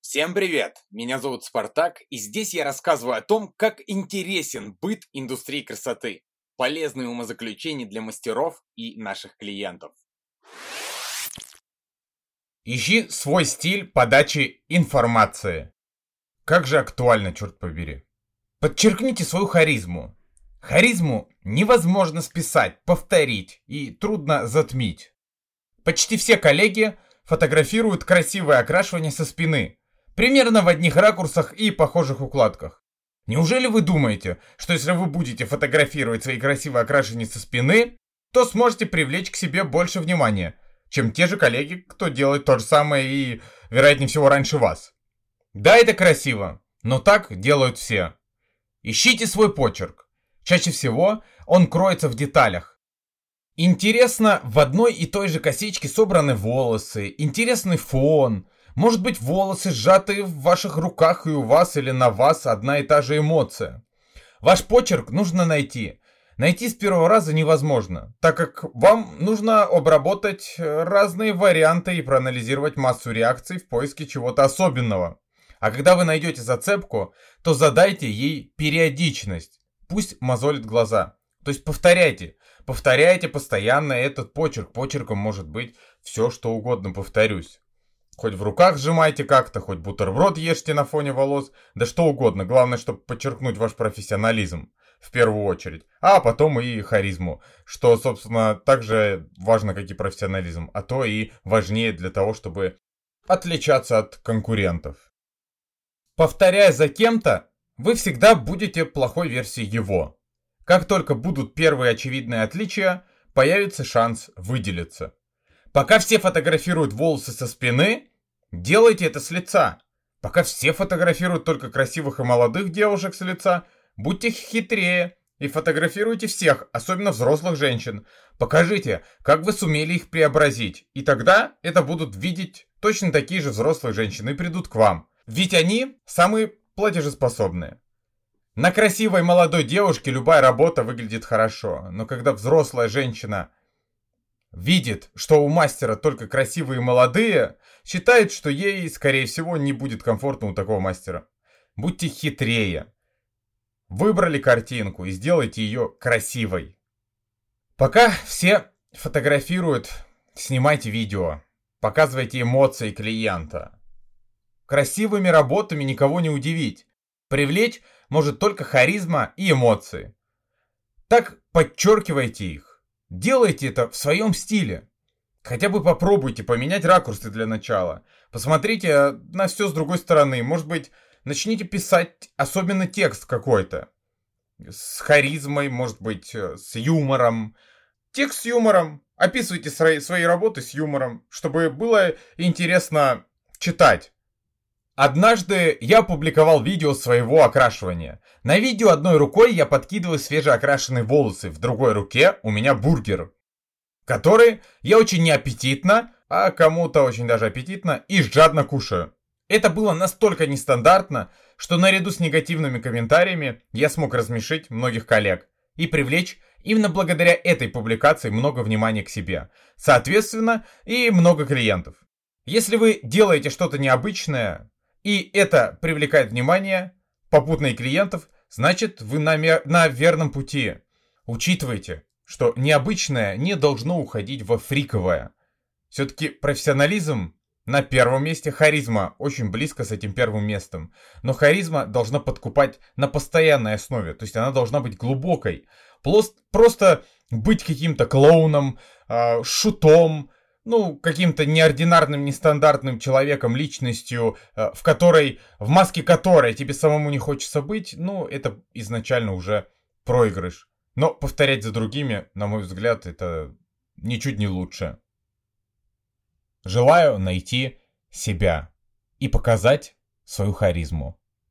Всем привет! Меня зовут Спартак, и здесь я рассказываю о том, как интересен быт индустрии красоты, полезные умозаключения для мастеров и наших клиентов. Ищи свой стиль подачи информации. Как же актуально, черт побери. Подчеркните свою харизму. Харизму невозможно списать, повторить и трудно затмить. Почти все коллеги фотографируют красивое окрашивание со спины – Примерно в одних ракурсах и похожих укладках. Неужели вы думаете, что если вы будете фотографировать свои красиво окрашенные со спины, то сможете привлечь к себе больше внимания, чем те же коллеги, кто делает то же самое и, вероятнее всего, раньше вас? Да, это красиво, но так делают все. Ищите свой почерк. Чаще всего он кроется в деталях. Интересно, в одной и той же косичке собраны волосы, интересный фон, может быть, волосы сжатые в ваших руках и у вас или на вас одна и та же эмоция. Ваш почерк нужно найти. Найти с первого раза невозможно, так как вам нужно обработать разные варианты и проанализировать массу реакций в поиске чего-то особенного. А когда вы найдете зацепку, то задайте ей периодичность. Пусть мозолит глаза. То есть повторяйте. Повторяйте постоянно этот почерк. Почерком может быть все, что угодно, повторюсь. Хоть в руках сжимайте как-то, хоть бутерброд ешьте на фоне волос, да что угодно. Главное, чтобы подчеркнуть ваш профессионализм в первую очередь, а потом и харизму, что, собственно, также важно, как и профессионализм, а то и важнее для того, чтобы отличаться от конкурентов. Повторяя за кем-то, вы всегда будете плохой версией его. Как только будут первые очевидные отличия, появится шанс выделиться. Пока все фотографируют волосы со спины, делайте это с лица. Пока все фотографируют только красивых и молодых девушек с лица, будьте хитрее и фотографируйте всех, особенно взрослых женщин. Покажите, как вы сумели их преобразить. И тогда это будут видеть точно такие же взрослые женщины и придут к вам. Ведь они самые платежеспособные. На красивой молодой девушке любая работа выглядит хорошо, но когда взрослая женщина видит, что у мастера только красивые молодые, считает, что ей, скорее всего, не будет комфортно у такого мастера. Будьте хитрее. Выбрали картинку и сделайте ее красивой. Пока все фотографируют, снимайте видео. Показывайте эмоции клиента. Красивыми работами никого не удивить. Привлечь может только харизма и эмоции. Так подчеркивайте их. Делайте это в своем стиле. Хотя бы попробуйте поменять ракурсы для начала. Посмотрите на все с другой стороны. Может быть, начните писать особенно текст какой-то. С харизмой, может быть, э, с юмором. Текст с юмором. Описывайте свои, свои работы с юмором, чтобы было интересно читать. Однажды я опубликовал видео своего окрашивания. На видео одной рукой я подкидываю свежеокрашенные волосы, в другой руке у меня бургер, который я очень неаппетитно, а кому-то очень даже аппетитно и жадно кушаю. Это было настолько нестандартно, что наряду с негативными комментариями я смог размешить многих коллег и привлечь именно благодаря этой публикации много внимания к себе. Соответственно, и много клиентов. Если вы делаете что-то необычное, и это привлекает внимание попутно клиентов, значит вы на, на верном пути. Учитывайте, что необычное не должно уходить во фриковое. Все-таки профессионализм на первом месте, харизма очень близко с этим первым местом. Но харизма должна подкупать на постоянной основе, то есть она должна быть глубокой. Просто быть каким-то клоуном, а, шутом, ну, каким-то неординарным, нестандартным человеком, личностью, э, в которой, в маске которой тебе самому не хочется быть, ну, это изначально уже проигрыш. Но повторять за другими, на мой взгляд, это ничуть не лучше. Желаю найти себя и показать свою харизму.